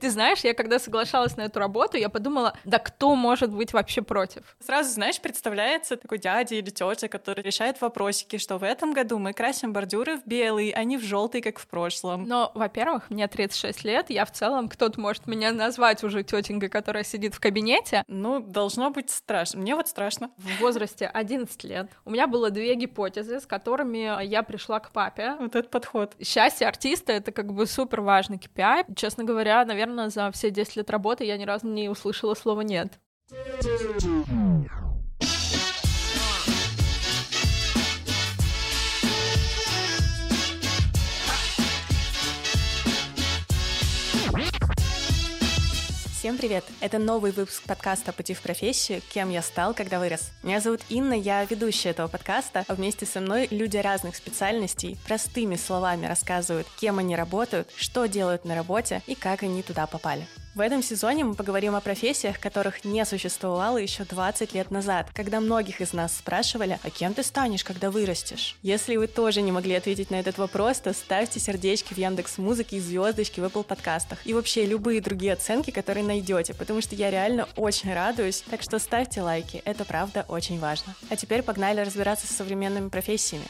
Ты знаешь, я когда соглашалась на эту работу, я подумала, да кто может быть вообще против? Сразу, знаешь, представляется такой дядя или тетя, который решает вопросики, что в этом году мы красим бордюры в белый, а не в желтый, как в прошлом. Но, во-первых, мне 36 лет, я в целом, кто-то может меня назвать уже тетенькой, которая сидит в кабинете. Ну, должно быть страшно. Мне вот страшно. В возрасте 11 лет у меня было две гипотезы, с которыми я пришла к папе. Вот этот подход. Счастье артиста — это как бы супер важный KPI. Честно говоря, наверное, наверное, за все 10 лет работы я ни разу не услышала слова «нет». Всем привет! Это новый выпуск подкаста «Пути в профессию. Кем я стал, когда вырос». Меня зовут Инна, я ведущая этого подкаста, а вместе со мной люди разных специальностей простыми словами рассказывают, кем они работают, что делают на работе и как они туда попали. В этом сезоне мы поговорим о профессиях, которых не существовало еще 20 лет назад, когда многих из нас спрашивали, а кем ты станешь, когда вырастешь? Если вы тоже не могли ответить на этот вопрос, то ставьте сердечки в Яндекс Музыке и звездочки в Apple подкастах. И вообще любые другие оценки, которые найдете, потому что я реально очень радуюсь, так что ставьте лайки, это правда очень важно. А теперь погнали разбираться с современными профессиями.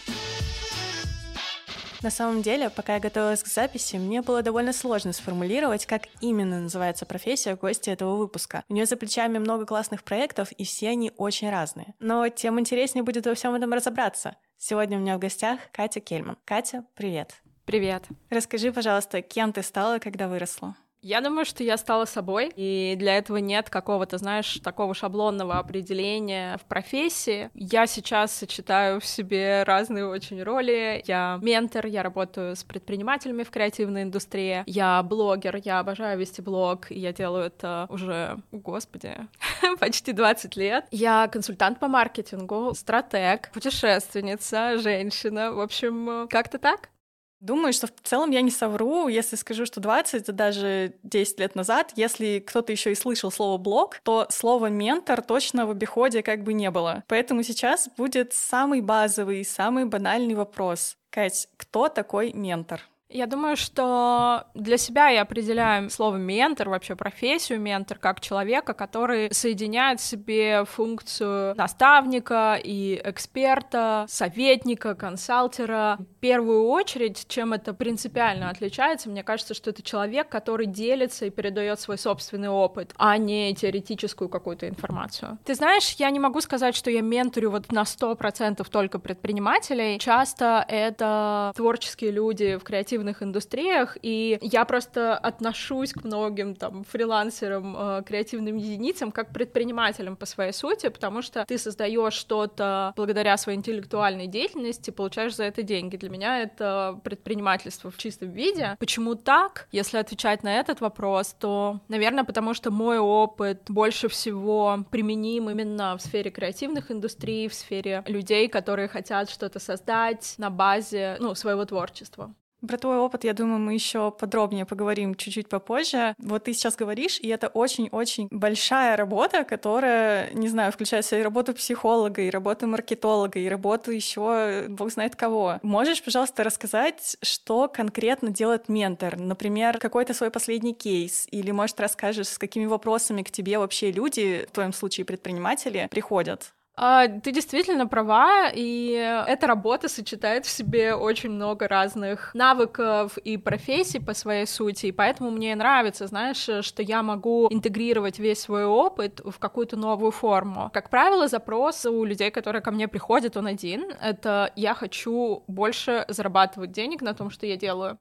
На самом деле, пока я готовилась к записи, мне было довольно сложно сформулировать, как именно называется профессия гостя этого выпуска. У нее за плечами много классных проектов, и все они очень разные. Но тем интереснее будет во всем этом разобраться. Сегодня у меня в гостях Катя Кельман. Катя, привет. Привет. Расскажи, пожалуйста, кем ты стала, когда выросла? Я думаю, что я стала собой, и для этого нет какого-то, знаешь, такого шаблонного определения в профессии. Я сейчас сочетаю в себе разные очень роли. Я ментор, я работаю с предпринимателями в креативной индустрии, я блогер, я обожаю вести блог, и я делаю это уже, господи, почти 20 лет. Я консультант по маркетингу, стратег, путешественница, женщина, в общем, как-то так. Думаю, что в целом я не совру, если скажу, что 20, даже 10 лет назад, если кто-то еще и слышал слово блог, то слово ментор точно в обиходе как бы не было. Поэтому сейчас будет самый базовый, самый банальный вопрос. Кать, кто такой ментор? Я думаю, что для себя я определяю слово ментор, вообще профессию ментор, как человека, который соединяет в себе функцию наставника и эксперта, советника, консалтера. В первую очередь, чем это принципиально отличается, мне кажется, что это человек, который делится и передает свой собственный опыт, а не теоретическую какую-то информацию. Ты знаешь, я не могу сказать, что я менторю вот на 100% только предпринимателей. Часто это творческие люди в креативном креативных индустриях, и я просто отношусь к многим там фрилансерам, э, креативным единицам как предпринимателям по своей сути, потому что ты создаешь что-то благодаря своей интеллектуальной деятельности, получаешь за это деньги. Для меня это предпринимательство в чистом виде. Почему так? Если отвечать на этот вопрос, то, наверное, потому что мой опыт больше всего применим именно в сфере креативных индустрий, в сфере людей, которые хотят что-то создать на базе ну, своего творчества. Про твой опыт, я думаю, мы еще подробнее поговорим чуть-чуть попозже. Вот ты сейчас говоришь, и это очень-очень большая работа, которая, не знаю, включает в себя и работу психолога, и работу маркетолога, и работу еще бог знает кого. Можешь, пожалуйста, рассказать, что конкретно делает ментор? Например, какой-то свой последний кейс? Или, может, расскажешь, с какими вопросами к тебе вообще люди, в твоем случае предприниматели, приходят? А, ты действительно права, и эта работа сочетает в себе очень много разных навыков и профессий по своей сути, и поэтому мне нравится, знаешь, что я могу интегрировать весь свой опыт в какую-то новую форму. Как правило, запрос у людей, которые ко мне приходят, он один. Это я хочу больше зарабатывать денег на том, что я делаю.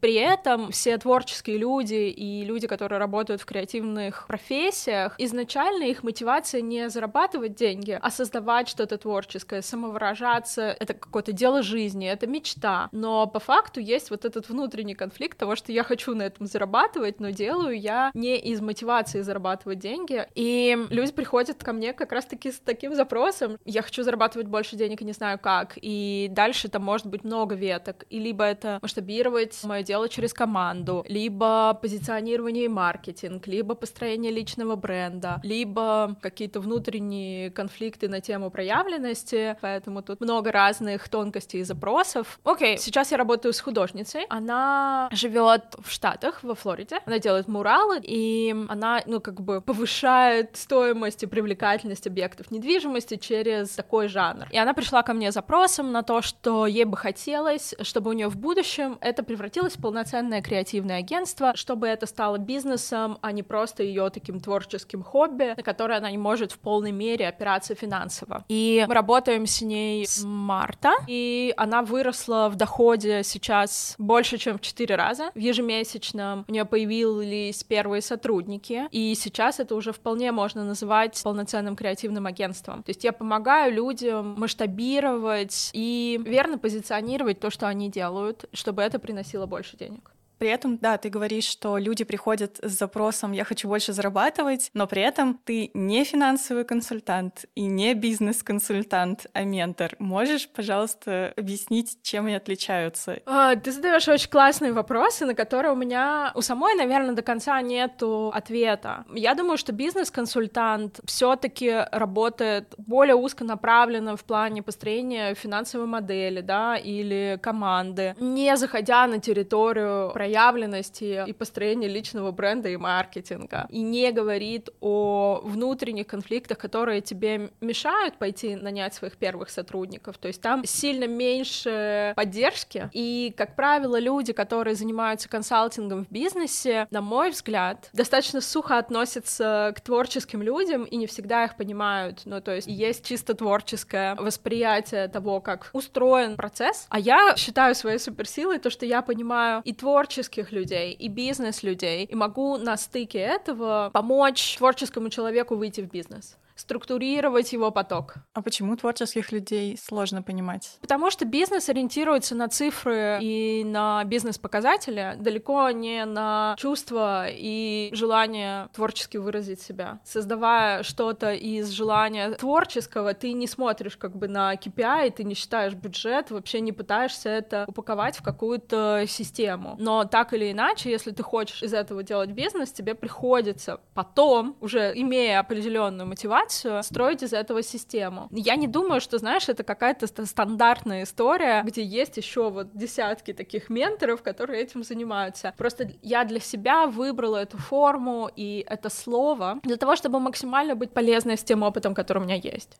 При этом все творческие люди и люди, которые работают в креативных профессиях, изначально их мотивация не зарабатывать деньги, а создавать что-то творческое, самовыражаться. Это какое-то дело жизни, это мечта. Но по факту есть вот этот внутренний конфликт того, что я хочу на этом зарабатывать, но делаю я не из мотивации зарабатывать деньги. И люди приходят ко мне как раз-таки с таким запросом. Я хочу зарабатывать больше денег и не знаю как. И дальше там может быть много веток. И либо это масштабировать мое дело через команду, либо позиционирование и маркетинг, либо построение личного бренда, либо какие-то внутренние конфликты на тему проявленности, поэтому тут много разных тонкостей и запросов. Окей, сейчас я работаю с художницей, она живет в Штатах, во Флориде, она делает муралы, и она, ну, как бы повышает стоимость и привлекательность объектов недвижимости через такой жанр. И она пришла ко мне запросом на то, что ей бы хотелось, чтобы у нее в будущем это превратилось полноценное креативное агентство, чтобы это стало бизнесом, а не просто ее таким творческим хобби, на которое она не может в полной мере опираться финансово. И мы работаем с ней с марта, и она выросла в доходе сейчас больше, чем в 4 раза. В ежемесячном у нее появились первые сотрудники, и сейчас это уже вполне можно называть полноценным креативным агентством. То есть я помогаю людям масштабировать и верно позиционировать то, что они делают, чтобы это приносило больше денег. При этом, да, ты говоришь, что люди приходят с запросом «я хочу больше зарабатывать», но при этом ты не финансовый консультант и не бизнес-консультант, а ментор. Можешь, пожалуйста, объяснить, чем они отличаются? А, ты задаешь очень классные вопросы, на которые у меня у самой, наверное, до конца нету ответа. Я думаю, что бизнес-консультант все таки работает более узконаправленно в плане построения финансовой модели, да, или команды, не заходя на территорию проявленности и построения личного бренда и маркетинга, и не говорит о внутренних конфликтах, которые тебе мешают пойти нанять своих первых сотрудников. То есть там сильно меньше поддержки, и, как правило, люди, которые занимаются консалтингом в бизнесе, на мой взгляд, достаточно сухо относятся к творческим людям и не всегда их понимают. Ну, то есть есть чисто творческое восприятие того, как устроен процесс, а я считаю своей суперсилой то, что я понимаю и творчество, творческих людей и бизнес-людей, и могу на стыке этого помочь творческому человеку выйти в бизнес структурировать его поток. А почему творческих людей сложно понимать? Потому что бизнес ориентируется на цифры и на бизнес-показатели, далеко не на чувства и желание творчески выразить себя. Создавая что-то из желания творческого, ты не смотришь как бы на KPI, ты не считаешь бюджет, вообще не пытаешься это упаковать в какую-то систему. Но так или иначе, если ты хочешь из этого делать бизнес, тебе приходится потом, уже имея определенную мотивацию, мотивацию, строить из этого систему. Я не думаю, что, знаешь, это какая-то стандартная история, где есть еще вот десятки таких менторов, которые этим занимаются. Просто я для себя выбрала эту форму и это слово для того, чтобы максимально быть полезной с тем опытом, который у меня есть.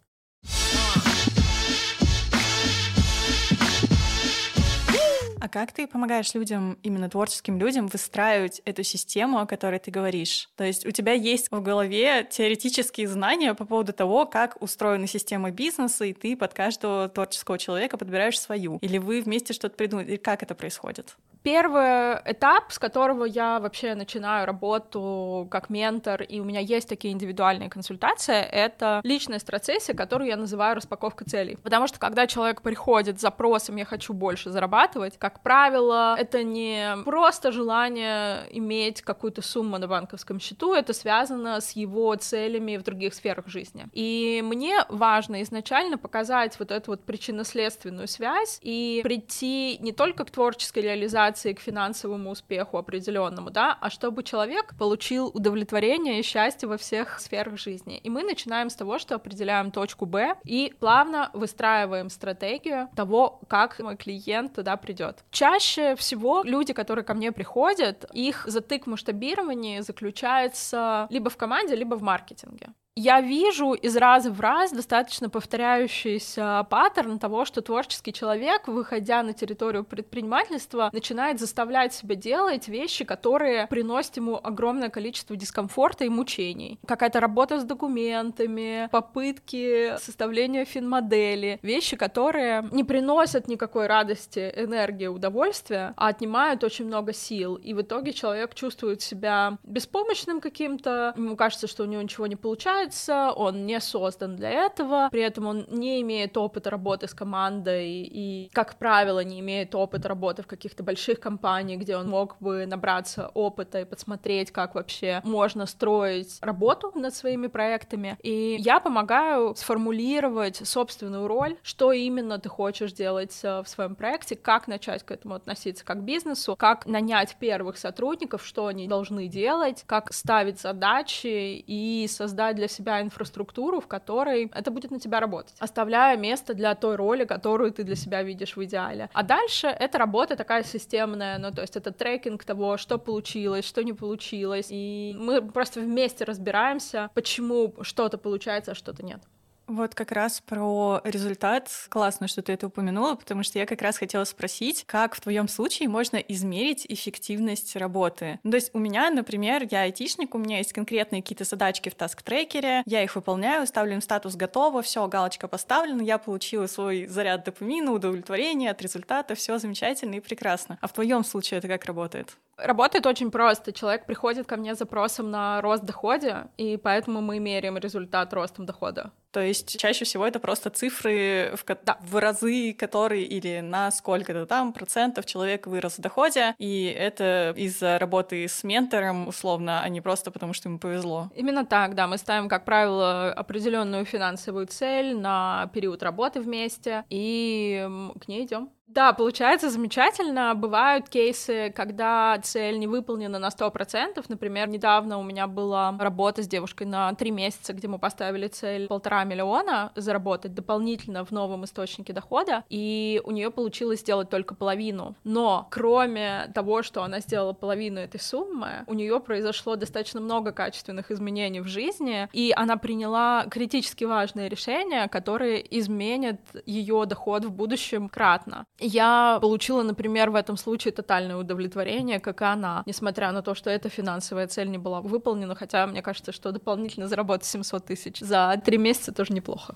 А как ты помогаешь людям, именно творческим людям, выстраивать эту систему, о которой ты говоришь? То есть у тебя есть в голове теоретические знания по поводу того, как устроена система бизнеса, и ты под каждого творческого человека подбираешь свою? Или вы вместе что-то придумали? Или как это происходит? Первый этап, с которого я вообще начинаю работу как ментор, и у меня есть такие индивидуальные консультации, это личная стратегия, которую я называю распаковка целей. Потому что когда человек приходит с запросом «я хочу больше зарабатывать», как правило, это не просто желание иметь какую-то сумму на банковском счету, это связано с его целями в других сферах жизни. И мне важно изначально показать вот эту вот причинно-следственную связь и прийти не только к творческой реализации, к финансовому успеху определенному, да, а чтобы человек получил удовлетворение и счастье во всех сферах жизни. И мы начинаем с того, что определяем точку Б и плавно выстраиваем стратегию того, как мой клиент туда придет. Чаще всего люди, которые ко мне приходят, их затык в масштабировании заключается либо в команде, либо в маркетинге я вижу из раза в раз достаточно повторяющийся паттерн того, что творческий человек, выходя на территорию предпринимательства, начинает заставлять себя делать вещи, которые приносят ему огромное количество дискомфорта и мучений. Какая-то работа с документами, попытки составления финмодели, вещи, которые не приносят никакой радости, энергии, удовольствия, а отнимают очень много сил. И в итоге человек чувствует себя беспомощным каким-то, ему кажется, что у него ничего не получается, нравится, он не создан для этого, при этом он не имеет опыта работы с командой и, как правило, не имеет опыта работы в каких-то больших компаниях, где он мог бы набраться опыта и посмотреть, как вообще можно строить работу над своими проектами. И я помогаю сформулировать собственную роль, что именно ты хочешь делать э, в своем проекте, как начать к этому относиться как к бизнесу, как нанять первых сотрудников, что они должны делать, как ставить задачи и создать для себя инфраструктуру, в которой это будет на тебя работать, оставляя место для той роли, которую ты для себя видишь в идеале. А дальше это работа такая системная, ну то есть это трекинг того, что получилось, что не получилось, и мы просто вместе разбираемся, почему что-то получается, а что-то нет. Вот как раз про результат. Классно, что ты это упомянула, потому что я как раз хотела спросить, как в твоем случае можно измерить эффективность работы. Ну, то есть у меня, например, я айтишник, у меня есть конкретные какие-то задачки в таск-трекере, я их выполняю, ставлю им статус готово, все, галочка поставлена, я получила свой заряд допамина, удовлетворения от результата, все замечательно и прекрасно. А в твоем случае это как работает? Работает очень просто. Человек приходит ко мне с запросом на рост дохода, и поэтому мы меряем результат ростом дохода. То есть чаще всего это просто цифры, в, да. в разы которые или на сколько-то там процентов человек вырос в доходе, и это из-за работы с ментором, условно, а не просто потому, что ему повезло. Именно так, да. Мы ставим, как правило, определенную финансовую цель на период работы вместе, и к ней идем. Да, получается замечательно. Бывают кейсы, когда цель не выполнена на 100%. Например, недавно у меня была работа с девушкой на три месяца, где мы поставили цель полтора миллиона заработать дополнительно в новом источнике дохода, и у нее получилось сделать только половину. Но кроме того, что она сделала половину этой суммы, у нее произошло достаточно много качественных изменений в жизни, и она приняла критически важные решения, которые изменят ее доход в будущем кратно. Я получила, например, в этом случае тотальное удовлетворение, как и она, несмотря на то, что эта финансовая цель не была выполнена, хотя мне кажется, что дополнительно заработать 700 тысяч за три месяца тоже неплохо.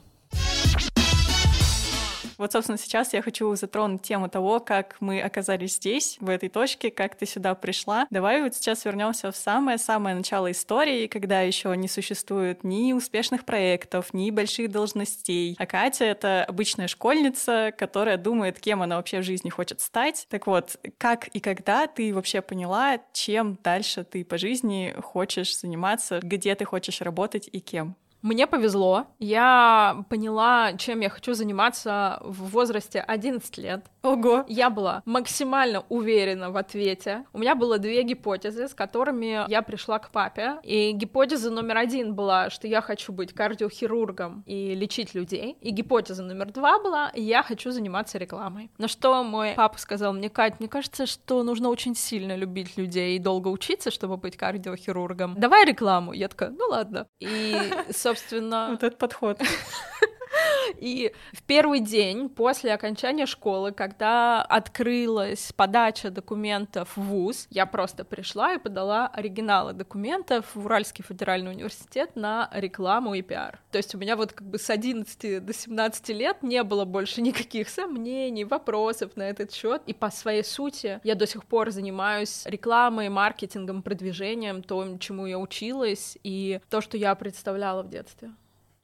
Вот, собственно, сейчас я хочу затронуть тему того, как мы оказались здесь, в этой точке, как ты сюда пришла. Давай вот сейчас вернемся в самое-самое начало истории, когда еще не существует ни успешных проектов, ни больших должностей. А Катя — это обычная школьница, которая думает, кем она вообще в жизни хочет стать. Так вот, как и когда ты вообще поняла, чем дальше ты по жизни хочешь заниматься, где ты хочешь работать и кем? Мне повезло. Я поняла, чем я хочу заниматься в возрасте 11 лет. Ого! Я была максимально уверена в ответе. У меня было две гипотезы, с которыми я пришла к папе. И гипотеза номер один была, что я хочу быть кардиохирургом и лечить людей. И гипотеза номер два была, я хочу заниматься рекламой. На что мой папа сказал мне, Кать, мне кажется, что нужно очень сильно любить людей и долго учиться, чтобы быть кардиохирургом. Давай рекламу. Я такая, ну ладно. И, собственно, собственно... Вот этот подход. И в первый день после окончания школы, когда открылась подача документов в ВУЗ, я просто пришла и подала оригиналы документов в Уральский федеральный университет на рекламу и пиар. То есть у меня вот как бы с 11 до 17 лет не было больше никаких сомнений, вопросов на этот счет. И по своей сути я до сих пор занимаюсь рекламой, маркетингом, продвижением, то, чему я училась, и то, что я представляла в детстве.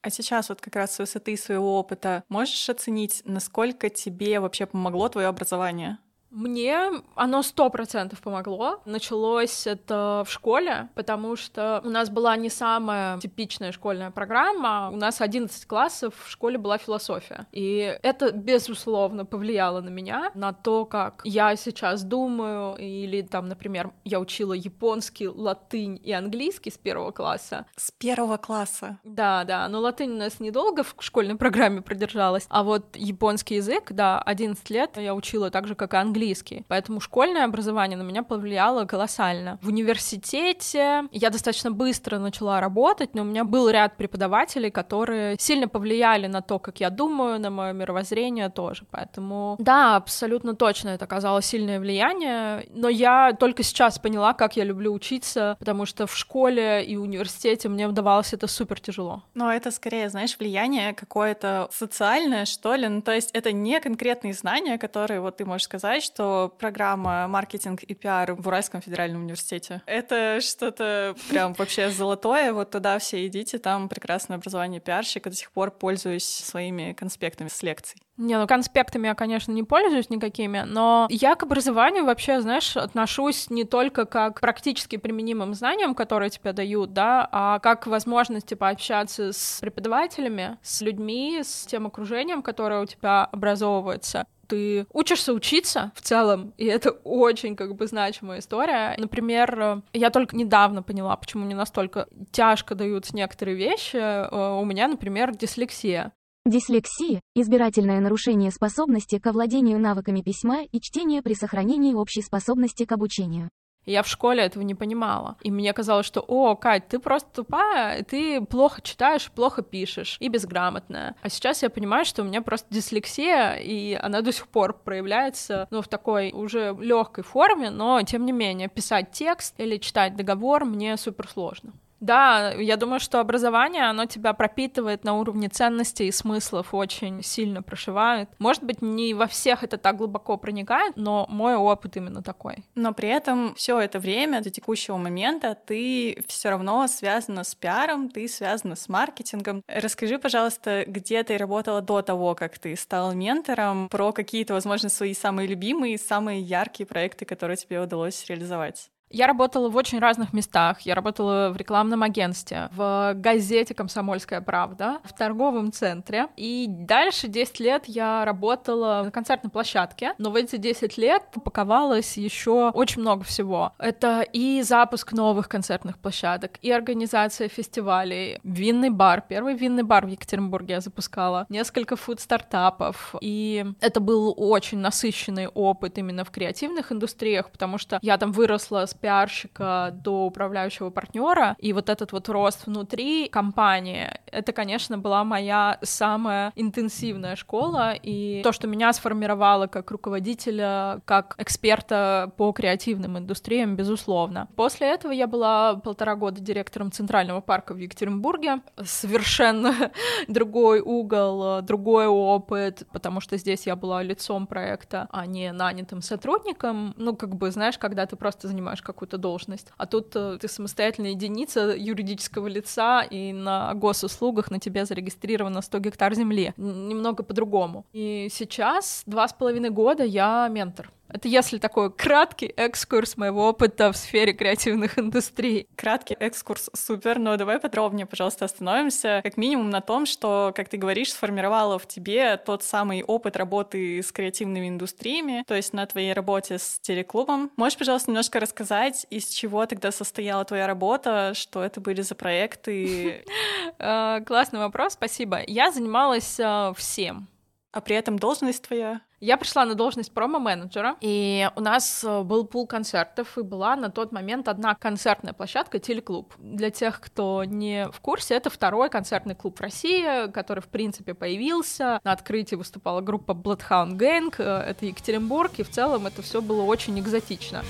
А сейчас вот как раз с высоты своего опыта можешь оценить, насколько тебе вообще помогло твое образование? Мне оно сто процентов помогло. Началось это в школе, потому что у нас была не самая типичная школьная программа. У нас 11 классов, в школе была философия. И это, безусловно, повлияло на меня, на то, как я сейчас думаю. Или там, например, я учила японский, латынь и английский с первого класса. С первого класса? Да, да. Но латынь у нас недолго в школьной программе продержалась. А вот японский язык, да, 11 лет я учила так же, как и английский английский. Поэтому школьное образование на меня повлияло колоссально. В университете я достаточно быстро начала работать, но у меня был ряд преподавателей, которые сильно повлияли на то, как я думаю, на мое мировоззрение тоже. Поэтому да, абсолютно точно это оказало сильное влияние. Но я только сейчас поняла, как я люблю учиться, потому что в школе и университете мне удавалось это супер тяжело. Но это скорее, знаешь, влияние какое-то социальное, что ли. Ну, то есть это не конкретные знания, которые вот ты можешь сказать, что программа маркетинг и пиар в Уральском федеральном университете. Это что-то прям вообще золотое. Вот туда все идите, там прекрасное образование пиарщика. До сих пор пользуюсь своими конспектами с лекций. Не, ну конспектами я, конечно, не пользуюсь никакими, но я к образованию вообще, знаешь, отношусь не только как практически применимым знаниям, которые тебе дают, да, а как возможности пообщаться с преподавателями, с людьми, с тем окружением, которое у тебя образовывается ты учишься учиться в целом, и это очень как бы значимая история. Например, я только недавно поняла, почему мне настолько тяжко даются некоторые вещи. Э, у меня, например, дислексия. Дислексия – избирательное нарушение способности к овладению навыками письма и чтения при сохранении общей способности к обучению. Я в школе этого не понимала. И мне казалось, что, о, Кать, ты просто тупая, ты плохо читаешь, плохо пишешь и безграмотная. А сейчас я понимаю, что у меня просто дислексия, и она до сих пор проявляется, ну, в такой уже легкой форме, но, тем не менее, писать текст или читать договор мне супер сложно. Да, я думаю, что образование, оно тебя пропитывает на уровне ценностей и смыслов, очень сильно прошивает. Может быть, не во всех это так глубоко проникает, но мой опыт именно такой. Но при этом все это время до текущего момента ты все равно связана с пиаром, ты связана с маркетингом. Расскажи, пожалуйста, где ты работала до того, как ты стала ментором, про какие-то, возможно, свои самые любимые, самые яркие проекты, которые тебе удалось реализовать. Я работала в очень разных местах. Я работала в рекламном агентстве, в газете «Комсомольская правда», в торговом центре. И дальше 10 лет я работала на концертной площадке. Но в эти 10 лет упаковалось еще очень много всего. Это и запуск новых концертных площадок, и организация фестивалей, винный бар. Первый винный бар в Екатеринбурге я запускала. Несколько фуд-стартапов. И это был очень насыщенный опыт именно в креативных индустриях, потому что я там выросла с пиарщика до управляющего партнера, и вот этот вот рост внутри компании, это, конечно, была моя самая интенсивная школа, и то, что меня сформировало как руководителя, как эксперта по креативным индустриям, безусловно. После этого я была полтора года директором Центрального парка в Екатеринбурге. Совершенно другой угол, другой опыт, потому что здесь я была лицом проекта, а не нанятым сотрудником. Ну, как бы, знаешь, когда ты просто занимаешь какую-то должность. А тут э, ты самостоятельная единица юридического лица, и на госуслугах на тебя зарегистрировано 100 гектар земли. Немного по-другому. И сейчас, два с половиной года, я ментор. Это если такой краткий экскурс моего опыта в сфере креативных индустрий. Краткий экскурс супер, но давай подробнее, пожалуйста, остановимся. Как минимум на том, что, как ты говоришь, сформировало в тебе тот самый опыт работы с креативными индустриями, то есть на твоей работе с телеклубом. Можешь, пожалуйста, немножко рассказать, из чего тогда состояла твоя работа, что это были за проекты? Э, классный вопрос, спасибо. Я занималась э, всем. А при этом должность твоя? Я пришла на должность промо-менеджера, и у нас э, был пул концертов, и была на тот момент одна концертная площадка «Телеклуб». Для тех, кто не в курсе, это второй концертный клуб в России, который, в принципе, появился. На открытии выступала группа Bloodhound Gang, э, это Екатеринбург, и в целом это все было очень экзотично.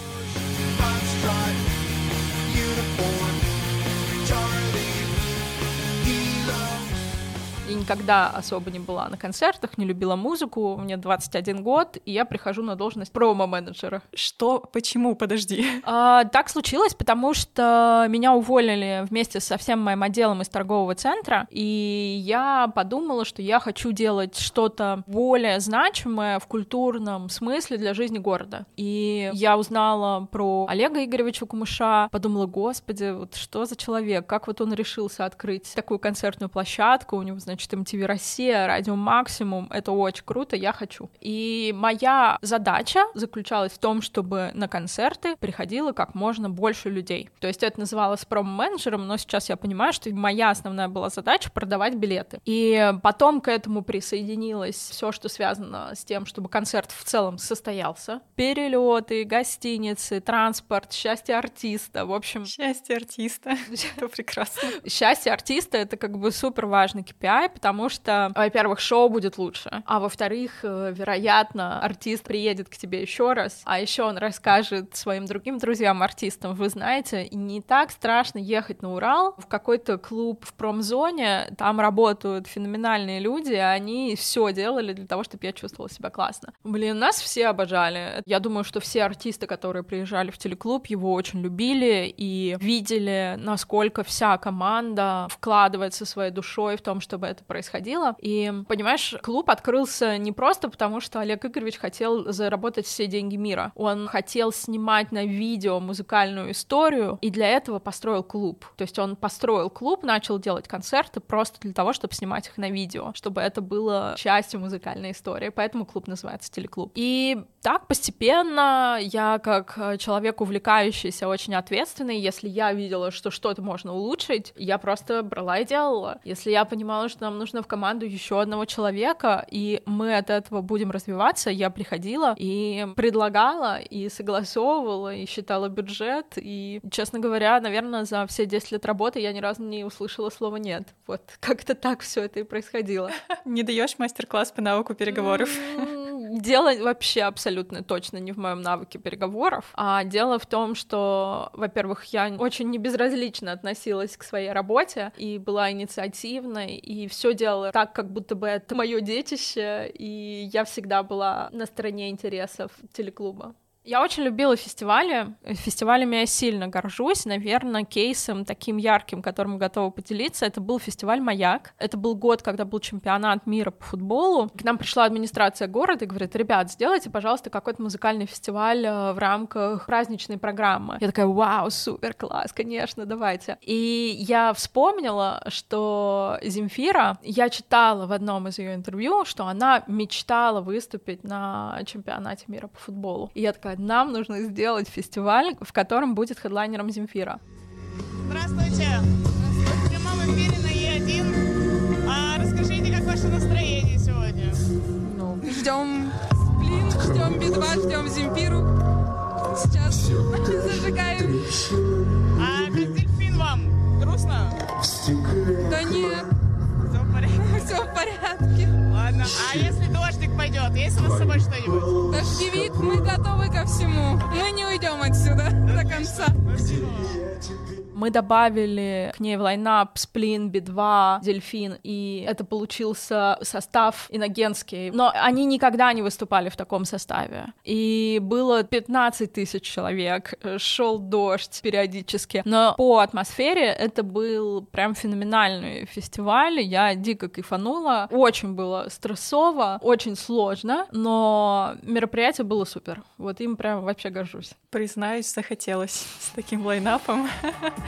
Я никогда особо не была на концертах, не любила музыку. Мне 21 год, и я прихожу на должность промо-менеджера. Что? Почему? Подожди. А, так случилось, потому что меня уволили вместе со всем моим отделом из торгового центра, и я подумала, что я хочу делать что-то более значимое в культурном смысле для жизни города. И я узнала про Олега Игоревича Кумыша, подумала, господи, вот что за человек, как вот он решился открыть такую концертную площадку, у него, значит, значит, MTV Россия, Радио Максимум, это очень круто, я хочу. И моя задача заключалась в том, чтобы на концерты приходило как можно больше людей. То есть это называлось промо-менеджером, но сейчас я понимаю, что моя основная была задача продавать билеты. И потом к этому присоединилось все, что связано с тем, чтобы концерт в целом состоялся. Перелеты, гостиницы, транспорт, счастье артиста, в общем... Счастье артиста, это прекрасно. Счастье артиста — это как бы супер важный KPI, потому что, во-первых, шоу будет лучше, а во-вторых, э, вероятно, артист приедет к тебе еще раз, а еще он расскажет своим другим друзьям-артистам, вы знаете, не так страшно ехать на Урал в какой-то клуб в промзоне, там работают феноменальные люди, они все делали для того, чтобы я чувствовала себя классно. Блин, нас все обожали. Я думаю, что все артисты, которые приезжали в телеклуб, его очень любили и видели, насколько вся команда вкладывается своей душой в том, чтобы это происходило. И, понимаешь, клуб открылся не просто потому, что Олег Игоревич хотел заработать все деньги мира. Он хотел снимать на видео музыкальную историю, и для этого построил клуб. То есть он построил клуб, начал делать концерты просто для того, чтобы снимать их на видео, чтобы это было частью музыкальной истории. Поэтому клуб называется телеклуб. И так постепенно я, как человек увлекающийся, очень ответственный, если я видела, что что-то можно улучшить, я просто брала и делала. Если я понимала, что нам нужно в команду еще одного человека, и мы от этого будем развиваться, я приходила и предлагала, и согласовывала, и считала бюджет, и, честно говоря, наверное, за все 10 лет работы я ни разу не услышала слова «нет». Вот как-то так все это и происходило. Не даешь мастер-класс по навыку переговоров? Дело вообще абсолютно точно не в моем навыке переговоров, а дело в том, что, во-первых, я очень небезразлично относилась к своей работе и была инициативной, и все делала так, как будто бы это мое детище, и я всегда была на стороне интересов телеклуба. Я очень любила фестивали. Фестивалями я сильно горжусь. Наверное, кейсом таким ярким, которым готова поделиться, это был фестиваль «Маяк». Это был год, когда был чемпионат мира по футболу. К нам пришла администрация города и говорит, ребят, сделайте, пожалуйста, какой-то музыкальный фестиваль э, в рамках праздничной программы. Я такая, вау, супер, класс, конечно, давайте. И я вспомнила, что Земфира, я читала в одном из ее интервью, что она мечтала выступить на чемпионате мира по футболу. И я такая, нам нужно сделать фестиваль, в котором будет хедлайнером Земфира. Здравствуйте! В прямом эфире на Е1. А расскажите, как ваше настроение сегодня? Ну, ждем Сплин, ждем Би-2, ждем Земфиру. Сейчас зажигаем. А как дельфин вам? Грустно? Да нет? Все в порядке. Ладно. А если дождик пойдет, есть у вас с собой что-нибудь? Дождевик, мы готовы ко всему. Мы не уйдем отсюда до конца. Мы добавили к ней в лайнап Сплин, Би-2, Дельфин, и это получился состав иногенский. Но они никогда не выступали в таком составе. И было 15 тысяч человек, шел дождь периодически. Но по атмосфере это был прям феноменальный фестиваль. Я дико кайфанула. Очень было стрессово, очень сложно, но мероприятие было супер. Вот им прям вообще горжусь. Признаюсь, захотелось с таким лайнапом.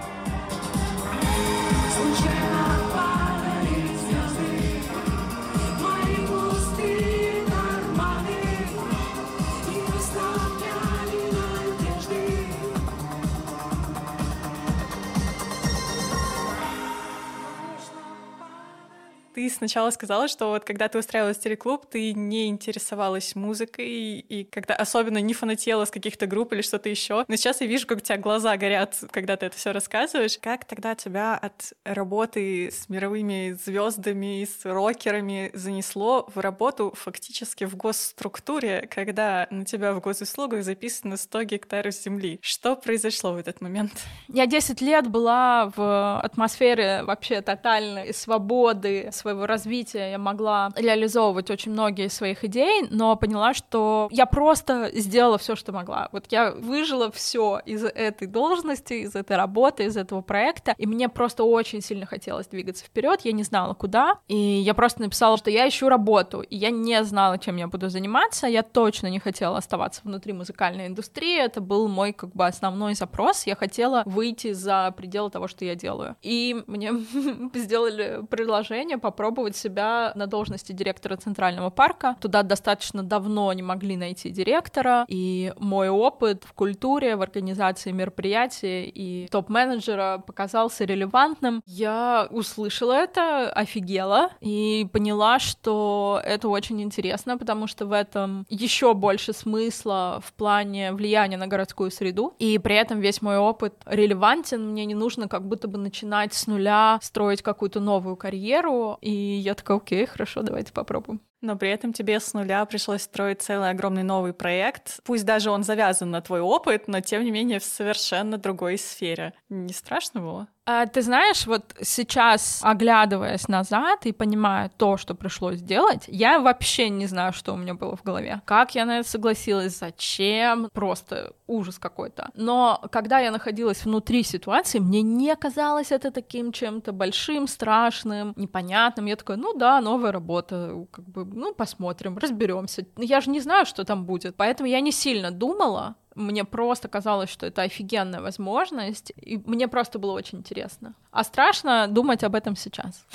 Ты сначала сказала, что вот когда ты устраивалась в телеклуб, ты не интересовалась музыкой и когда особенно не фанатела с каких-то групп или что-то еще. Но сейчас я вижу, как у тебя глаза горят, когда ты это все рассказываешь. Как тогда тебя от работы с мировыми звездами, с рокерами занесло в работу фактически в госструктуре, когда на тебя в госуслугах записано 100 гектаров земли? Что произошло в этот момент? Я 10 лет была в атмосфере вообще тотальной свободы, своего развития. Я могла реализовывать очень многие своих идей, но поняла, что я просто сделала все, что могла. Вот я выжила все из этой должности, из этой работы, из этого проекта, и мне просто очень сильно хотелось двигаться вперед. Я не знала, куда, и я просто написала, что я ищу работу, и я не знала, чем я буду заниматься. Я точно не хотела оставаться внутри музыкальной индустрии. Это был мой как бы основной запрос. Я хотела выйти за пределы того, что я делаю. И мне сделали предложение по попробовать себя на должности директора Центрального парка. Туда достаточно давно не могли найти директора, и мой опыт в культуре, в организации мероприятий и топ-менеджера показался релевантным. Я услышала это, офигела и поняла, что это очень интересно, потому что в этом еще больше смысла в плане влияния на городскую среду, и при этом весь мой опыт релевантен, мне не нужно как будто бы начинать с нуля, строить какую-то новую карьеру, и я такая, окей, хорошо, давайте попробуем. Но при этом тебе с нуля пришлось строить целый огромный новый проект. Пусть даже он завязан на твой опыт, но тем не менее в совершенно другой сфере. Не страшно было? А, ты знаешь, вот сейчас, оглядываясь назад и понимая то, что пришлось делать, я вообще не знаю, что у меня было в голове. Как я на это согласилась, зачем, просто ужас какой-то. Но когда я находилась внутри ситуации, мне не казалось это таким чем-то большим, страшным, непонятным. Я такая, ну да, новая работа, как бы, ну посмотрим, разберемся. Я же не знаю, что там будет, поэтому я не сильно думала, мне просто казалось, что это офигенная возможность, и мне просто было очень интересно. А страшно думать об этом сейчас.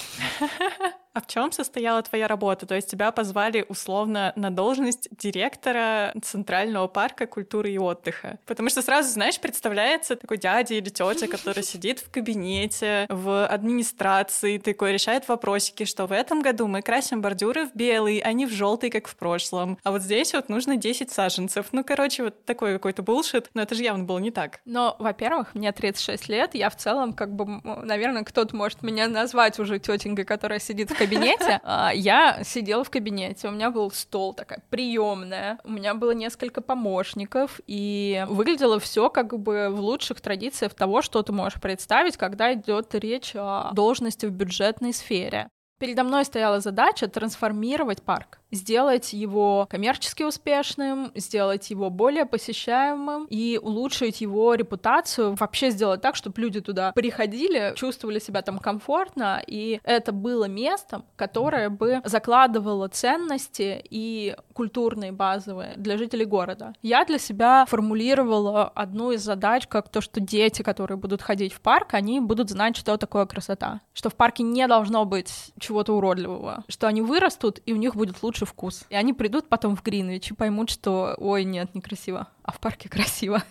А в чем состояла твоя работа? То есть тебя позвали условно на должность директора Центрального парка культуры и отдыха. Потому что сразу, знаешь, представляется такой дядя или тетя, который сидит в кабинете, в администрации, такой решает вопросики, что в этом году мы красим бордюры в белый, а не в желтый, как в прошлом. А вот здесь вот нужно 10 саженцев. Ну, короче, вот такой какой-то булшит. Но это же явно было не так. Но, во-первых, мне 36 лет, я в целом, как бы, наверное, кто-то может меня назвать уже тетенькой, которая сидит в кабинете кабинете. А, я сидела в кабинете, у меня был стол такая приемная, у меня было несколько помощников, и выглядело все как бы в лучших традициях того, что ты можешь представить, когда идет речь о должности в бюджетной сфере. Передо мной стояла задача трансформировать парк. Сделать его коммерчески успешным, сделать его более посещаемым и улучшить его репутацию, вообще сделать так, чтобы люди туда приходили, чувствовали себя там комфортно, и это было местом, которое бы закладывало ценности и культурные базовые для жителей города. Я для себя формулировала одну из задач, как то, что дети, которые будут ходить в парк, они будут знать, что такое красота, что в парке не должно быть чего-то уродливого, что они вырастут, и у них будет лучше вкус. И они придут потом в Гринвич и поймут, что ой, нет, некрасиво а в парке красиво.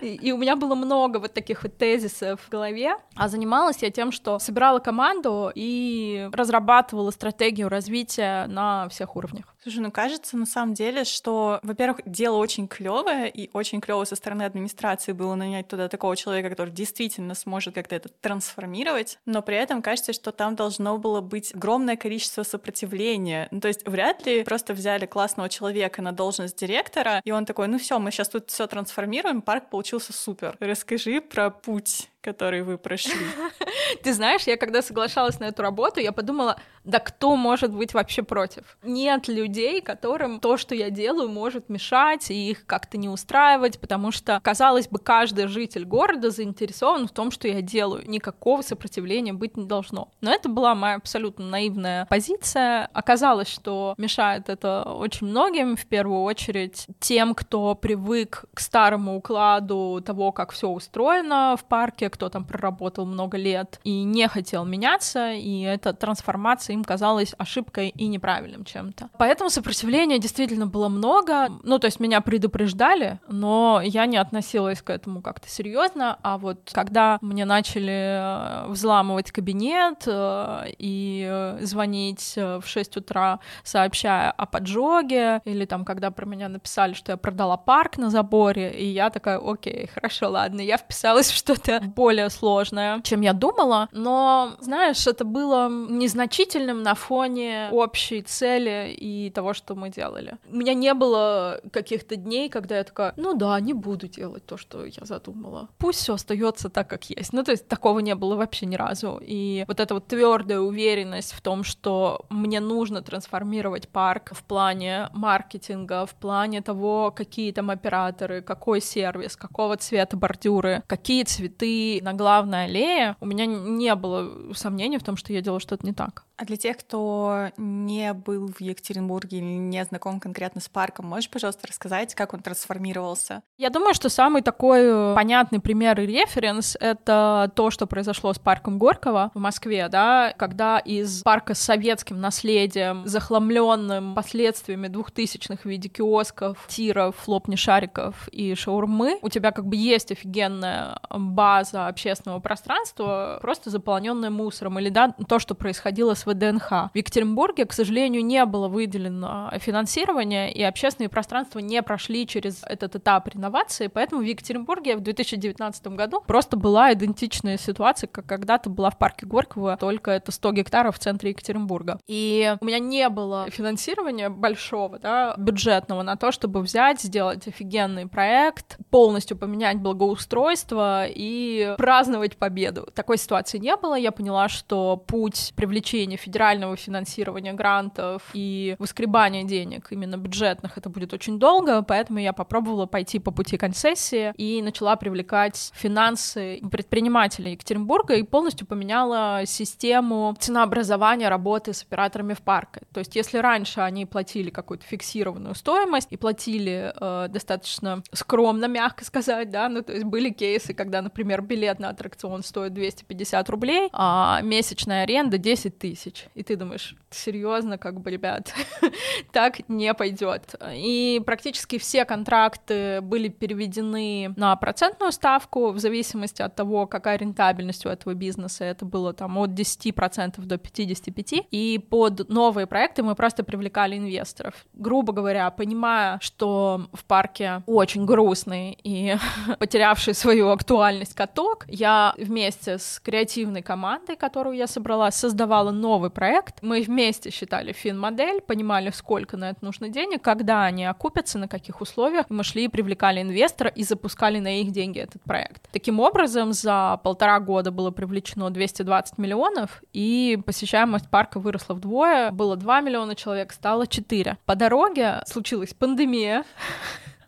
И, и у меня было много вот таких вот тезисов в голове. А занималась я тем, что собирала команду и разрабатывала стратегию развития на всех уровнях. Слушай, ну кажется на самом деле, что, во-первых, дело очень клевое, и очень клево со стороны администрации было нанять туда такого человека, который действительно сможет как-то это трансформировать, но при этом кажется, что там должно было быть огромное количество сопротивления. Ну, то есть вряд ли просто взяли классного человека на должность директора, и он такой, ну все, мы сейчас сейчас тут все трансформируем, парк получился супер. Расскажи про путь который вы прошли. Ты знаешь, я когда соглашалась на эту работу, я подумала, да кто может быть вообще против? Нет людей, которым то, что я делаю, может мешать и их как-то не устраивать, потому что, казалось бы, каждый житель города заинтересован в том, что я делаю. Никакого сопротивления быть не должно. Но это была моя абсолютно наивная позиция. Оказалось, что мешает это очень многим, в первую очередь тем, кто привык к старому укладу того, как все устроено в парке, кто там проработал много лет и не хотел меняться, и эта трансформация им казалась ошибкой и неправильным чем-то. Поэтому сопротивления действительно было много. Ну, то есть меня предупреждали, но я не относилась к этому как-то серьезно. А вот когда мне начали э, взламывать кабинет э, и э, звонить в 6 утра, сообщая о поджоге, или там, когда про меня написали, что я продала парк на заборе, и я такая, окей, хорошо, ладно, я вписалась в что-то более сложная, чем я думала, но, знаешь, это было незначительным на фоне общей цели и того, что мы делали. У меня не было каких-то дней, когда я такая, ну да, не буду делать то, что я задумала. Пусть все остается так, как есть. Ну, то есть такого не было вообще ни разу. И вот эта вот твердая уверенность в том, что мне нужно трансформировать парк в плане маркетинга, в плане того, какие там операторы, какой сервис, какого цвета бордюры, какие цветы, на главной аллее у меня не было сомнений в том, что я делала что-то не так. А для тех, кто не был в Екатеринбурге или не знаком конкретно с парком, можешь, пожалуйста, рассказать, как он трансформировался? Я думаю, что самый такой э, понятный пример и референс — это то, что произошло с парком Горького в Москве, да, когда из парка с советским наследием, захламленным последствиями двухтысячных в виде киосков, тиров, флопни шариков и шаурмы, у тебя как бы есть офигенная база общественного пространства, просто заполненная мусором, или да, то, что происходило с ВДНХ. В Екатеринбурге, к сожалению, не было выделено финансирование, и общественные пространства не прошли через этот этап реновации, поэтому в Екатеринбурге в 2019 году просто была идентичная ситуация, как когда-то была в парке Горького, только это 100 гектаров в центре Екатеринбурга. И у меня не было финансирования большого, да, бюджетного на то, чтобы взять, сделать офигенный проект, полностью поменять благоустройство и праздновать победу. Такой ситуации не было. Я поняла, что путь привлечения федерального финансирования грантов и выскребания денег именно бюджетных это будет очень долго, поэтому я попробовала пойти по пути концессии и начала привлекать финансы предпринимателей Екатеринбурга и полностью поменяла систему ценообразования работы с операторами в парке. То есть если раньше они платили какую-то фиксированную стоимость и платили э, достаточно скромно, мягко сказать, да, ну то есть были кейсы, когда, например, билет на аттракцион стоит 250 рублей, а месячная аренда 10 тысяч. И ты думаешь, серьезно, как бы, ребят, так не пойдет. И практически все контракты были переведены на процентную ставку в зависимости от того, какая рентабельность у этого бизнеса. Это было там от 10% до 55%. И под новые проекты мы просто привлекали инвесторов. Грубо говоря, понимая, что в парке очень грустный и потерявший свою актуальность каток, я вместе с креативной командой, которую я собрала, создавала новый проект. Мы вместе считали фин-модель, понимали, сколько на это нужно денег, когда они окупятся, на каких условиях. Мы шли привлекали инвестора и запускали на их деньги этот проект. Таким образом, за полтора года было привлечено 220 миллионов, и посещаемость парка выросла вдвое. Было 2 миллиона человек, стало 4. По дороге случилась пандемия,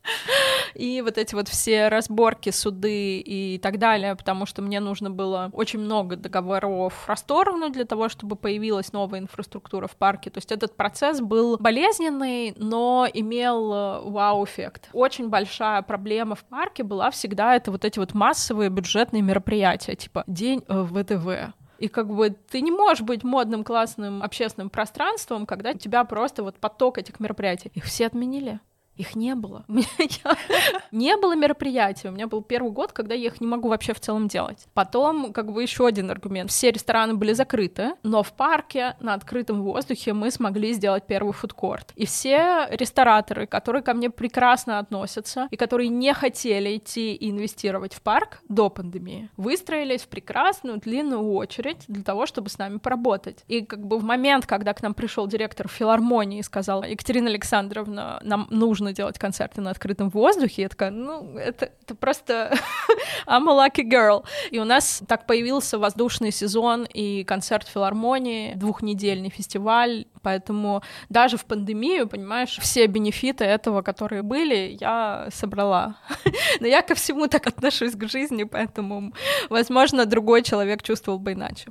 и вот эти вот все разборки, суды и так далее, потому что мне нужно было очень много договоров расторгнуть для того, чтобы появилась новая инфраструктура в парке. То есть этот процесс был болезненный, но имел э, вау-эффект. Очень большая проблема в парке была всегда это вот эти вот массовые бюджетные мероприятия, типа День э, ВТВ, и как бы ты не можешь быть модным, классным общественным пространством, когда у тебя просто вот поток этих мероприятий. Их все отменили. Их не было. не было мероприятий. У меня был первый год, когда я их не могу вообще в целом делать. Потом, как бы еще один аргумент. Все рестораны были закрыты, но в парке на открытом воздухе мы смогли сделать первый фудкорт. И все рестораторы, которые ко мне прекрасно относятся и которые не хотели идти и инвестировать в парк до пандемии, выстроились в прекрасную длинную очередь для того, чтобы с нами поработать. И как бы в момент, когда к нам пришел директор филармонии и сказал, Екатерина Александровна, нам нужно нужно делать концерты на открытом воздухе. Я такая, ну, это, это просто I'm a lucky girl. И у нас так появился воздушный сезон и концерт филармонии, двухнедельный фестиваль, поэтому даже в пандемию, понимаешь, все бенефиты этого, которые были, я собрала. Но я ко всему так отношусь к жизни, поэтому, возможно, другой человек чувствовал бы иначе.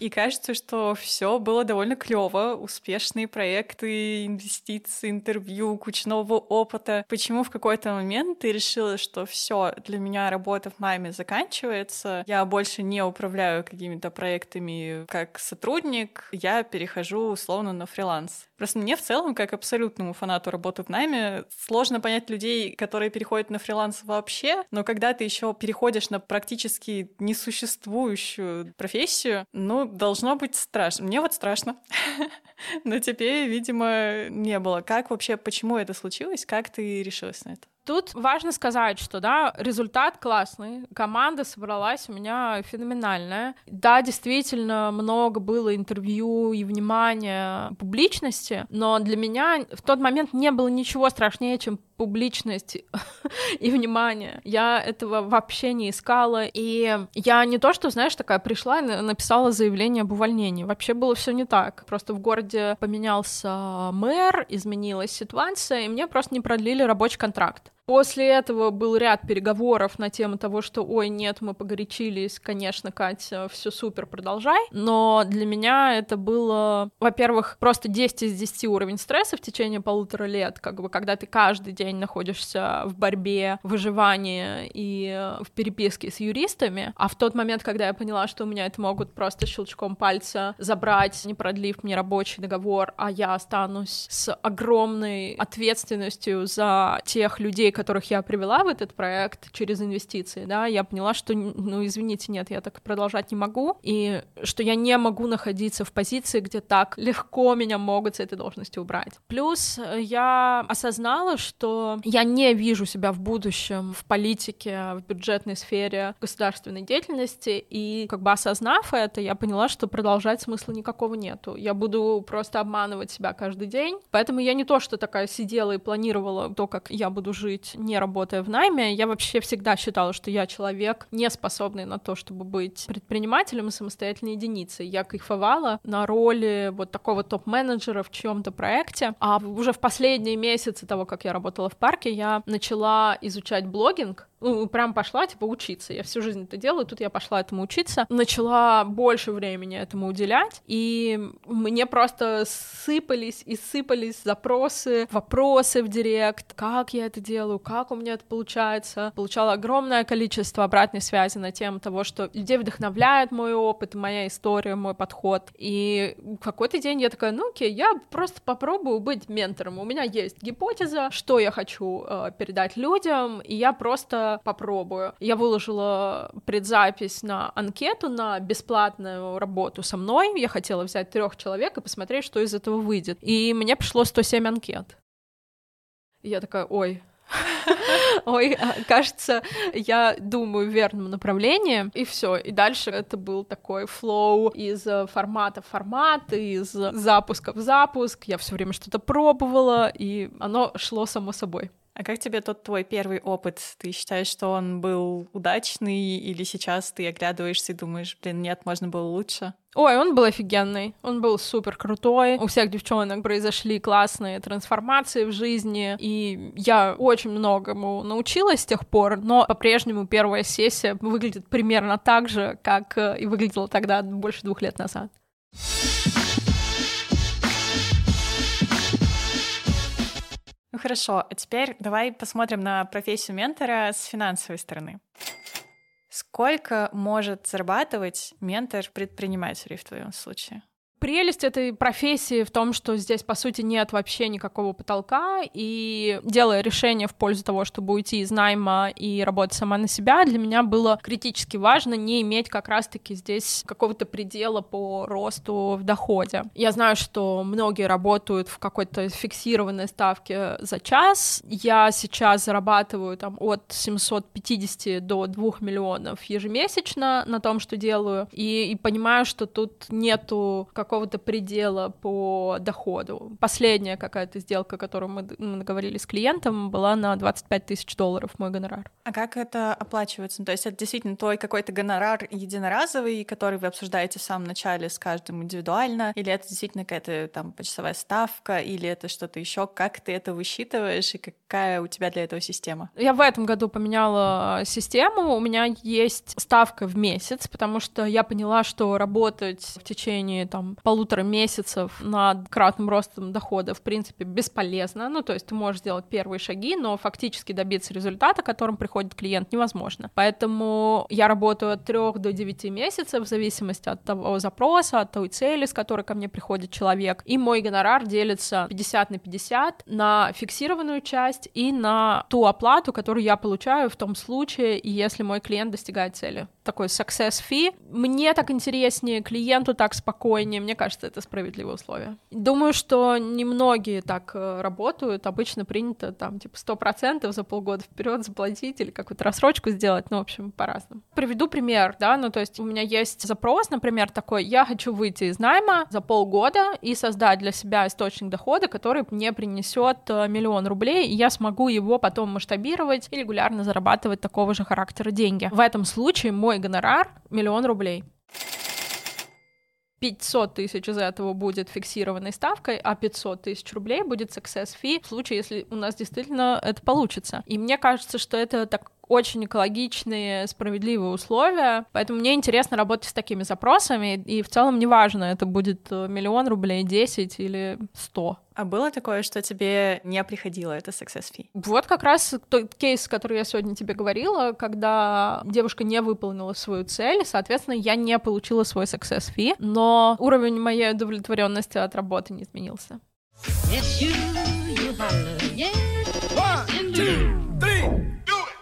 И кажется, что все было довольно клево, успешные проекты, инвестиции, интервью, куча нового опыта. Почему в какой-то момент ты решила, что все для меня работа в найме заканчивается, я больше не управляю какими-то проектами как сотрудник, я перехожу условно на фриланс. Просто мне в целом, как абсолютному фанату работы в найме, сложно понять людей, которые переходят на фриланс вообще, но когда ты еще переходишь на практически несуществующую профессию, ну, должно быть страшно. Мне вот страшно. Но тебе, видимо, не было. Как вообще, почему это случилось? Как ты решилась на это? Тут важно сказать, что да, результат классный, команда собралась у меня феноменальная. Да, действительно, много было интервью и внимания публичности, но для меня в тот момент не было ничего страшнее, чем публичность и внимание. Я этого вообще не искала, и я не то, что, знаешь, такая пришла и написала заявление об увольнении. Вообще было все не так. Просто в городе поменялся мэр, изменилась ситуация, и мне просто не продлили рабочий контракт После этого был ряд переговоров на тему того, что, ой, нет, мы погорячились, конечно, Катя, все супер, продолжай. Но для меня это было, во-первых, просто 10 из 10 уровень стресса в течение полутора лет, как бы, когда ты каждый день находишься в борьбе, выживании и в переписке с юристами, а в тот момент, когда я поняла, что у меня это могут просто щелчком пальца забрать, не продлив мне рабочий договор, а я останусь с огромной ответственностью за тех людей, которых я привела в этот проект через инвестиции, да, я поняла, что, ну, извините, нет, я так продолжать не могу, и что я не могу находиться в позиции, где так легко меня могут с этой должности убрать. Плюс э, я осознала, что я не вижу себя в будущем в политике, в бюджетной сфере государственной деятельности, и как бы осознав это, я поняла, что продолжать смысла никакого нету. Я буду просто обманывать себя каждый день, поэтому я не то, что такая сидела и планировала то, как я буду жить, не работая в найме, я вообще всегда считала, что я человек, не способный на то, чтобы быть предпринимателем и самостоятельной единицей. Я кайфовала на роли вот такого топ-менеджера в чьем-то проекте, а уже в последние месяцы того, как я работала в парке, я начала изучать блогинг, ну, прям пошла, типа, учиться. Я всю жизнь это делаю, тут я пошла этому учиться. Начала больше времени этому уделять, и мне просто сыпались и сыпались запросы, вопросы в директ, как я это делаю, как у меня это получается. Получала огромное количество обратной связи на тему того, что людей вдохновляет мой опыт, моя история, мой подход. И в какой-то день я такая, ну окей, я просто попробую быть ментором. У меня есть гипотеза, что я хочу э, передать людям, и я просто попробую. Я выложила предзапись на анкету на бесплатную работу со мной. Я хотела взять трех человек и посмотреть, что из этого выйдет. И мне пришло 107 анкет. Я такая, ой, Ой, а, кажется, я думаю в верном направлении, и все. И дальше это был такой флоу из формата в формат, из запуска в запуск. Я все время что-то пробовала, и оно шло само собой. А как тебе тот твой первый опыт? Ты считаешь, что он был удачный, или сейчас ты оглядываешься и думаешь, блин, нет, можно было лучше? Ой, он был офигенный, он был супер крутой. У всех девчонок произошли классные трансформации в жизни, и я очень многому научилась с тех пор, но по-прежнему первая сессия выглядит примерно так же, как и выглядела тогда больше двух лет назад. Хорошо, а теперь давай посмотрим на профессию ментора с финансовой стороны. Сколько может зарабатывать ментор предпринимателей в твоем случае? Прелесть этой профессии в том, что здесь, по сути, нет вообще никакого потолка, и делая решение в пользу того, чтобы уйти из найма и работать сама на себя, для меня было критически важно не иметь как раз-таки здесь какого-то предела по росту в доходе. Я знаю, что многие работают в какой-то фиксированной ставке за час. Я сейчас зарабатываю там от 750 до 2 миллионов ежемесячно на том, что делаю, и, и понимаю, что тут нету как какого-то предела по доходу. Последняя какая-то сделка, которую мы, мы договорились с клиентом, была на 25 тысяч долларов мой гонорар. А как это оплачивается? Ну, то есть это действительно твой какой-то гонорар единоразовый, который вы обсуждаете в самом начале с каждым индивидуально, или это действительно какая-то там почасовая ставка, или это что-то еще? Как ты это высчитываешь и какая у тебя для этого система? Я в этом году поменяла систему. У меня есть ставка в месяц, потому что я поняла, что работать в течение там полутора месяцев над кратным ростом дохода, в принципе, бесполезно. Ну, то есть ты можешь сделать первые шаги, но фактически добиться результата, которым приходит клиент, невозможно. Поэтому я работаю от 3 до 9 месяцев в зависимости от того запроса, от той цели, с которой ко мне приходит человек. И мой гонорар делится 50 на 50 на фиксированную часть и на ту оплату, которую я получаю в том случае, если мой клиент достигает цели. Такой success fee. Мне так интереснее, клиенту так спокойнее, мне кажется, это справедливые условия. Думаю, что немногие так э, работают. Обычно принято там типа сто процентов за полгода вперед заплатить или какую-то рассрочку сделать. Ну, в общем, по-разному. Приведу пример, да, ну, то есть у меня есть запрос, например, такой, я хочу выйти из найма за полгода и создать для себя источник дохода, который мне принесет э, миллион рублей, и я смогу его потом масштабировать и регулярно зарабатывать такого же характера деньги. В этом случае мой гонорар — миллион рублей. 500 тысяч из этого будет фиксированной ставкой, а 500 тысяч рублей будет success fee в случае, если у нас действительно это получится. И мне кажется, что это так очень экологичные, справедливые условия, поэтому мне интересно работать с такими запросами, и в целом неважно, это будет э, миллион рублей, 10 или 100. А было такое, что тебе не приходило это success fee? Вот как раз тот кейс, который я сегодня тебе говорила, когда девушка не выполнила свою цель, соответственно, я не получила свой success fee, но уровень моей удовлетворенности от работы не изменился. Yes, you, you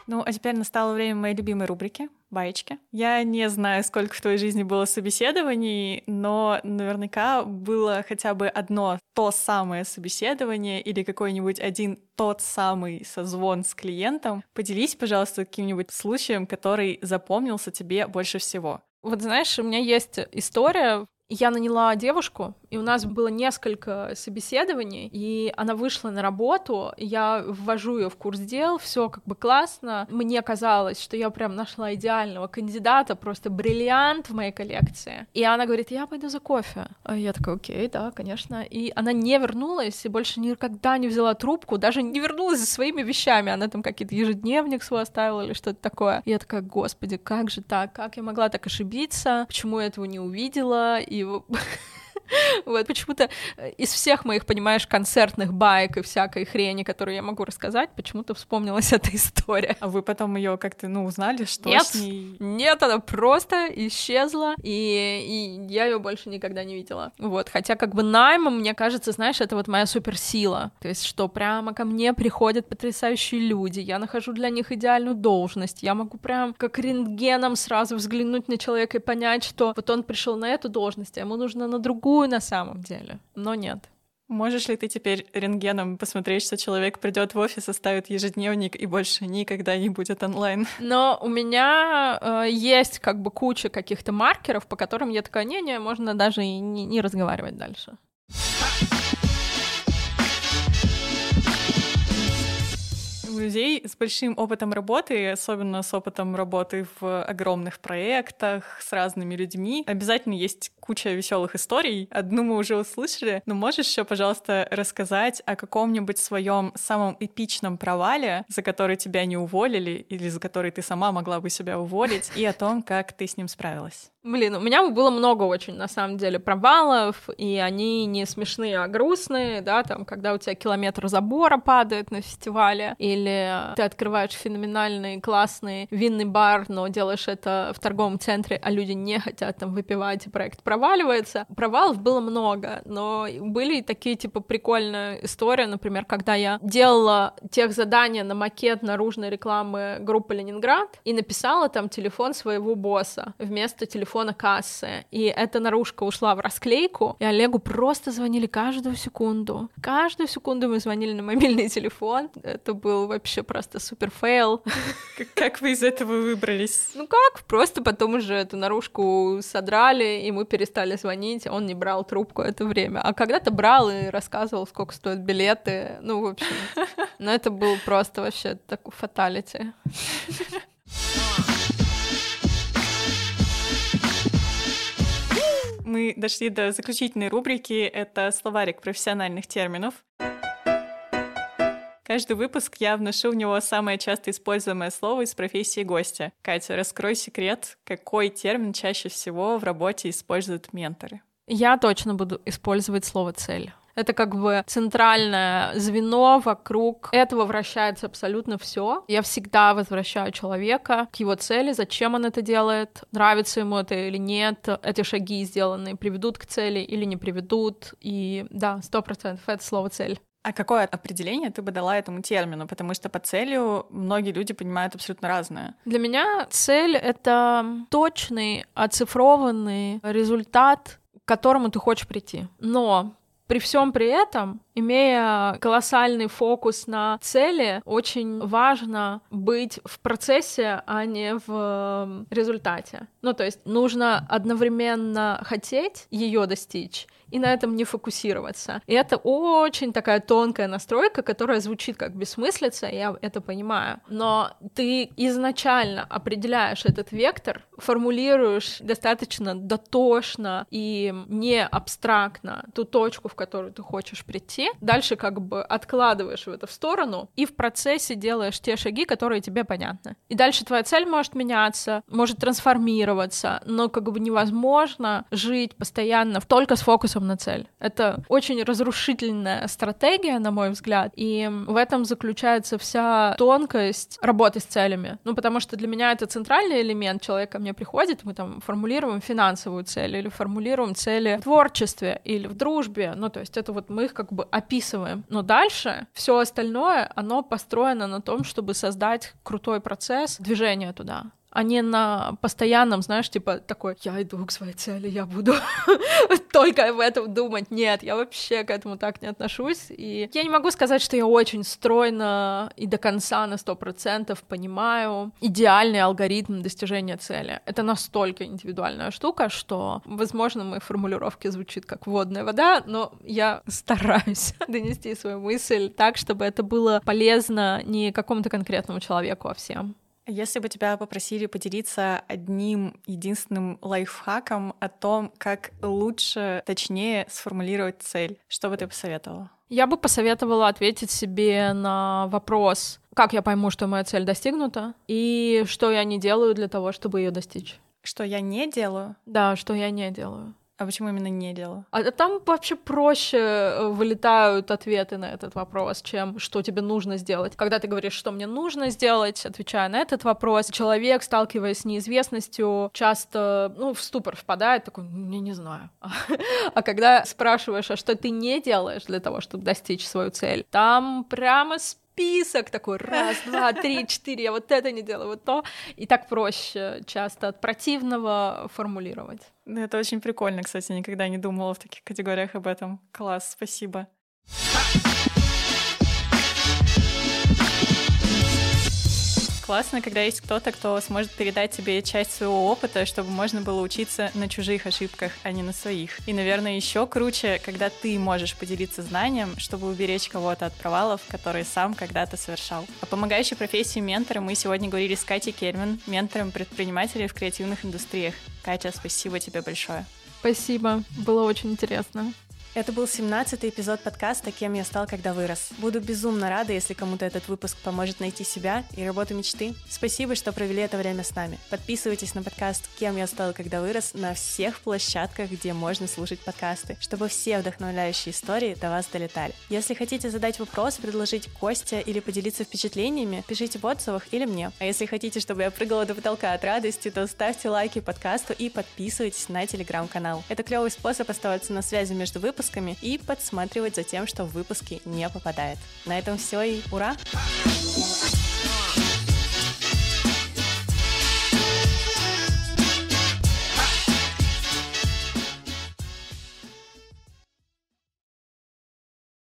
Ну, а теперь настало время моей любимой рубрики — баечки. Я не знаю, сколько в твоей жизни было собеседований, но наверняка было хотя бы одно то самое собеседование или какой-нибудь один тот самый созвон с клиентом. Поделись, пожалуйста, каким-нибудь случаем, который запомнился тебе больше всего. Вот знаешь, у меня есть история, я наняла девушку, и у нас было несколько собеседований, и она вышла на работу, я ввожу ее в курс дел, все как бы классно. Мне казалось, что я прям нашла идеального кандидата, просто бриллиант в моей коллекции. И она говорит, я пойду за кофе. А я такая, окей, да, конечно. И она не вернулась, и больше никогда не взяла трубку, даже не вернулась за своими вещами. Она там какие-то ежедневник свой оставила или что-то такое. И я такая, господи, как же так? Как я могла так ошибиться? Почему я этого не увидела? И его Вот почему-то э, из всех моих, понимаешь, концертных байк и всякой хрени, которую я могу рассказать, почему-то вспомнилась эта история. А вы потом ее как-то, ну, узнали, что нет, с ней? Нет, она просто исчезла, и, и я ее больше никогда не видела. Вот, хотя как бы найм, мне кажется, знаешь, это вот моя суперсила. То есть, что прямо ко мне приходят потрясающие люди, я нахожу для них идеальную должность, я могу прям как рентгеном сразу взглянуть на человека и понять, что вот он пришел на эту должность, а ему нужно на другую другую на самом деле, но нет. Можешь ли ты теперь рентгеном посмотреть, что человек придет в офис, оставит ежедневник и больше никогда не будет онлайн? Но у меня э, есть как бы куча каких-то маркеров, по которым я такая, не-не, можно даже и не, не разговаривать дальше. людей с большим опытом работы, особенно с опытом работы в огромных проектах с разными людьми, обязательно есть куча веселых историй. Одну мы уже услышали, но можешь еще, пожалуйста, рассказать о каком-нибудь своем самом эпичном провале, за который тебя не уволили или за который ты сама могла бы себя уволить, и о том, как ты с ним справилась? Блин, у меня было много очень, на самом деле, провалов, и они не смешные, а грустные, да, там, когда у тебя километр забора падает на фестивале, или ты открываешь феноменальный, классный винный бар, но делаешь это в торговом центре, а люди не хотят там выпивать, и проект проваливается. Провалов было много, но были такие, типа, прикольные истории, например, когда я делала тех задания на макет наружной рекламы группы Ленинград и написала там телефон своего босса вместо телефона телефона кассы, и эта наружка ушла в расклейку, и Олегу просто звонили каждую секунду. Каждую секунду мы звонили на мобильный телефон. Это был вообще просто супер фейл. Как вы из этого выбрались? Ну как? Просто потом уже эту наружку содрали, и мы перестали звонить, он не брал трубку это время. А когда-то брал и рассказывал, сколько стоят билеты. Ну, в общем, но это был просто вообще такой фаталити. мы дошли до заключительной рубрики. Это словарик профессиональных терминов. Каждый выпуск я вношу в него самое часто используемое слово из профессии гостя. Катя, раскрой секрет, какой термин чаще всего в работе используют менторы? Я точно буду использовать слово «цель». Это как бы центральное звено вокруг этого вращается абсолютно все. Я всегда возвращаю человека к его цели, зачем он это делает, нравится ему это или нет, эти шаги сделанные приведут к цели или не приведут. И да, сто процентов это слово цель. А какое определение ты бы дала этому термину? Потому что по целью многие люди понимают абсолютно разное. Для меня цель — это точный, оцифрованный результат, к которому ты хочешь прийти. Но при всем при этом, имея колоссальный фокус на цели, очень важно быть в процессе, а не в результате. Ну, то есть нужно одновременно хотеть ее достичь и на этом не фокусироваться. И это очень такая тонкая настройка, которая звучит как бессмыслица, я это понимаю. Но ты изначально определяешь этот вектор, формулируешь достаточно дотошно и не абстрактно ту точку, в которую ты хочешь прийти. Дальше как бы откладываешь это в сторону и в процессе делаешь те шаги, которые тебе понятны. И дальше твоя цель может меняться, может трансформироваться, но как бы невозможно жить постоянно только с фокусом на цель. Это очень разрушительная стратегия, на мой взгляд, и в этом заключается вся тонкость работы с целями. Ну, потому что для меня это центральный элемент. Человек ко мне приходит, мы там формулируем финансовую цель или формулируем цели в творчестве или в дружбе. Ну, то есть это вот мы их как бы описываем. Но дальше все остальное, оно построено на том, чтобы создать крутой процесс движения туда а не на постоянном, знаешь, типа такой, я иду к своей цели, я буду только об этом думать. Нет, я вообще к этому так не отношусь. И я не могу сказать, что я очень стройно и до конца на сто процентов понимаю идеальный алгоритм достижения цели. Это настолько индивидуальная штука, что, возможно, мои формулировки звучит как водная вода, но я стараюсь донести свою мысль так, чтобы это было полезно не какому-то конкретному человеку, а всем. Если бы тебя попросили поделиться одним единственным лайфхаком о том, как лучше, точнее сформулировать цель, что бы ты посоветовала? Я бы посоветовала ответить себе на вопрос, как я пойму, что моя цель достигнута, и что я не делаю для того, чтобы ее достичь. Что я не делаю? Да, что я не делаю. А почему именно не делаю? А там вообще проще э, вылетают ответы на этот вопрос, чем что тебе нужно сделать. Когда ты говоришь, что мне нужно сделать, отвечая на этот вопрос, человек, сталкиваясь с неизвестностью, часто, ну, в ступор впадает, такой, я не знаю. А когда спрашиваешь, а что ты не делаешь для того, чтобы достичь свою цель, там прямо список такой, раз, два, три, четыре, я вот это не делаю, вот то. И так проще часто от противного формулировать. Ну, это очень прикольно, кстати, никогда не думала в таких категориях об этом. Класс, спасибо. Классно, когда есть кто-то, кто сможет передать тебе часть своего опыта, чтобы можно было учиться на чужих ошибках, а не на своих. И, наверное, еще круче, когда ты можешь поделиться знанием, чтобы уберечь кого-то от провалов, которые сам когда-то совершал. О помогающей профессии ментора мы сегодня говорили с Катей Кельман, ментором предпринимателей в креативных индустриях. Катя, спасибо тебе большое. Спасибо, было очень интересно. Это был 17-й эпизод подкаста «Кем я стал, когда вырос». Буду безумно рада, если кому-то этот выпуск поможет найти себя и работу мечты. Спасибо, что провели это время с нами. Подписывайтесь на подкаст «Кем я стал, когда вырос» на всех площадках, где можно слушать подкасты, чтобы все вдохновляющие истории до вас долетали. Если хотите задать вопрос, предложить Костя или поделиться впечатлениями, пишите в отзывах или мне. А если хотите, чтобы я прыгала до потолка от радости, то ставьте лайки подкасту и подписывайтесь на телеграм-канал. Это клевый способ оставаться на связи между выпусками выпусками и подсматривать за тем, что в выпуске не попадает. На этом все и ура! Ура!